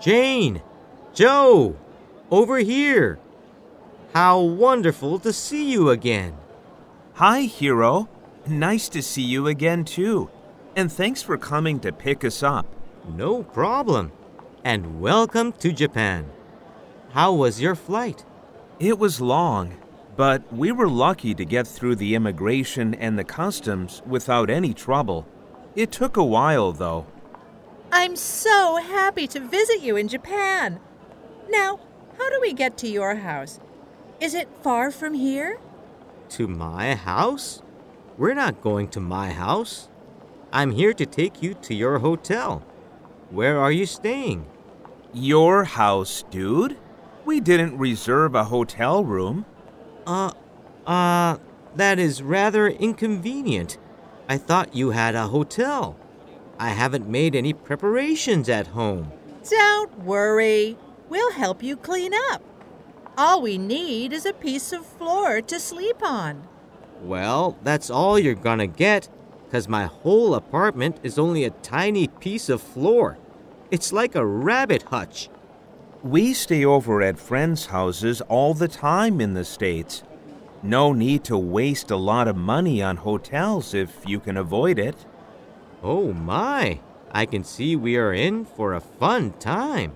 Jane! Joe! Over here! How wonderful to see you again! Hi, Hiro. Nice to see you again, too. And thanks for coming to pick us up. No problem. And welcome to Japan. How was your flight? It was long, but we were lucky to get through the immigration and the customs without any trouble. It took a while, though. I'm so happy to visit you in Japan. Now, how do we get to your house? Is it far from here? To my house? We're not going to my house. I'm here to take you to your hotel. Where are you staying? Your house, dude? We didn't reserve a hotel room. Uh, uh, that is rather inconvenient. I thought you had a hotel. I haven't made any preparations at home. Don't worry. We'll help you clean up. All we need is a piece of floor to sleep on. Well, that's all you're gonna get, because my whole apartment is only a tiny piece of floor. It's like a rabbit hutch. We stay over at friends' houses all the time in the States. No need to waste a lot of money on hotels if you can avoid it. Oh my! I can see we are in for a fun time.